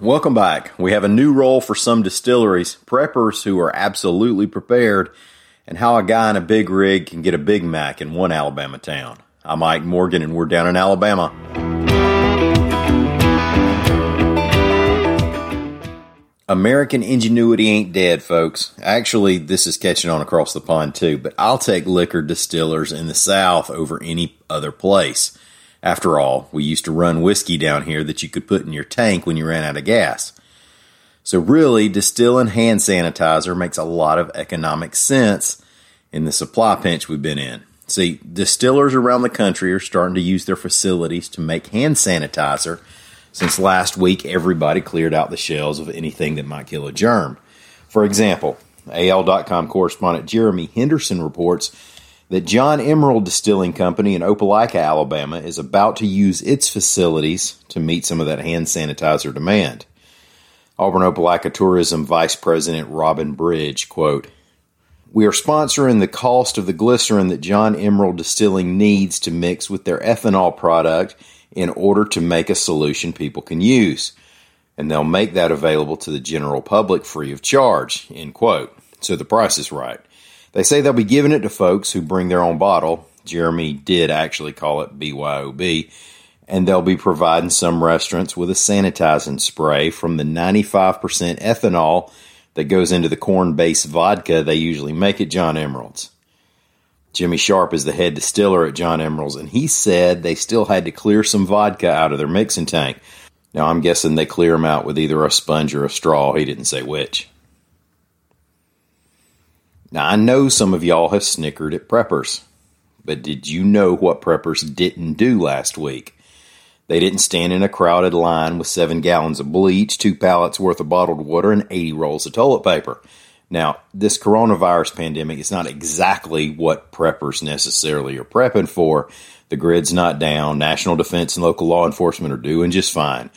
Welcome back. We have a new role for some distilleries, preppers who are absolutely prepared, and how a guy in a big rig can get a Big Mac in one Alabama town. I'm Mike Morgan, and we're down in Alabama. American ingenuity ain't dead, folks. Actually, this is catching on across the pond too, but I'll take liquor distillers in the South over any other place. After all, we used to run whiskey down here that you could put in your tank when you ran out of gas. So, really, distilling hand sanitizer makes a lot of economic sense in the supply pinch we've been in. See, distillers around the country are starting to use their facilities to make hand sanitizer since last week everybody cleared out the shelves of anything that might kill a germ. For example, AL.com correspondent Jeremy Henderson reports that John Emerald Distilling Company in Opelika, Alabama, is about to use its facilities to meet some of that hand sanitizer demand. Auburn Opelika Tourism Vice President Robin Bridge, quote, We are sponsoring the cost of the glycerin that John Emerald Distilling needs to mix with their ethanol product in order to make a solution people can use. And they'll make that available to the general public free of charge, end quote. So the price is right. They say they'll be giving it to folks who bring their own bottle. Jeremy did actually call it BYOB. And they'll be providing some restaurants with a sanitizing spray from the 95% ethanol that goes into the corn based vodka they usually make at John Emerald's. Jimmy Sharp is the head distiller at John Emerald's, and he said they still had to clear some vodka out of their mixing tank. Now, I'm guessing they clear them out with either a sponge or a straw. He didn't say which. Now, I know some of y'all have snickered at preppers, but did you know what preppers didn't do last week? They didn't stand in a crowded line with seven gallons of bleach, two pallets worth of bottled water, and 80 rolls of toilet paper. Now, this coronavirus pandemic is not exactly what preppers necessarily are prepping for. The grid's not down. National defense and local law enforcement are doing just fine.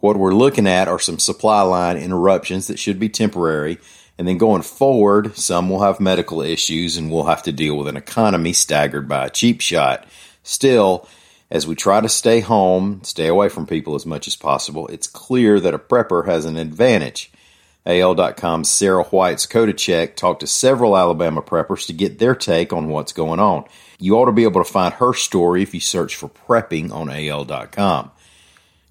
What we're looking at are some supply line interruptions that should be temporary and then going forward, some will have medical issues and we'll have to deal with an economy staggered by a cheap shot. Still, as we try to stay home, stay away from people as much as possible, it's clear that a prepper has an advantage. AL.com's Sarah White's Check talked to several Alabama preppers to get their take on what's going on. You ought to be able to find her story if you search for prepping on AL.com.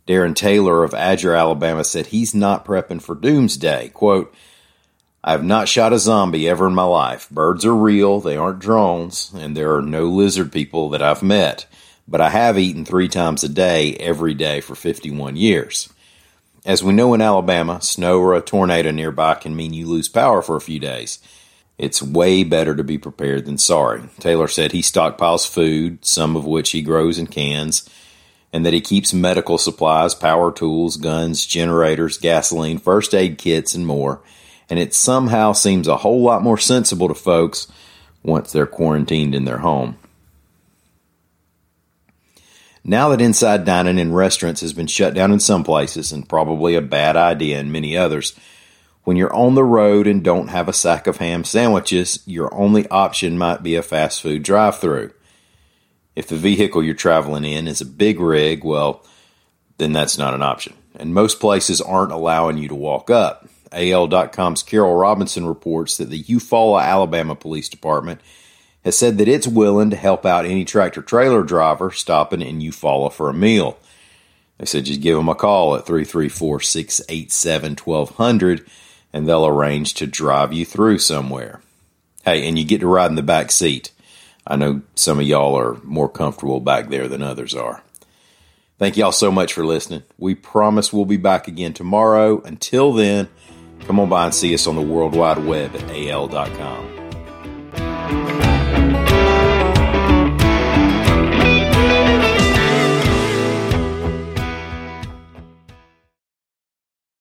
Darren Taylor of Adger, Alabama said he's not prepping for doomsday. Quote, I have not shot a zombie ever in my life. Birds are real, they aren't drones, and there are no lizard people that I've met. But I have eaten three times a day every day for 51 years. As we know in Alabama, snow or a tornado nearby can mean you lose power for a few days. It's way better to be prepared than sorry. Taylor said he stockpiles food, some of which he grows in cans, and that he keeps medical supplies, power tools, guns, generators, gasoline, first aid kits, and more and it somehow seems a whole lot more sensible to folks once they're quarantined in their home. Now that inside dining in restaurants has been shut down in some places and probably a bad idea in many others, when you're on the road and don't have a sack of ham sandwiches, your only option might be a fast food drive through. If the vehicle you're traveling in is a big rig, well, then that's not an option. And most places aren't allowing you to walk up. AL.com's Carol Robinson reports that the Eufaula, Alabama Police Department has said that it's willing to help out any tractor trailer driver stopping in Eufaula for a meal. They said just give them a call at 334 687 1200 and they'll arrange to drive you through somewhere. Hey, and you get to ride in the back seat. I know some of y'all are more comfortable back there than others are. Thank y'all so much for listening. We promise we'll be back again tomorrow. Until then, Come on by and see us on the World Wide Web at al.com.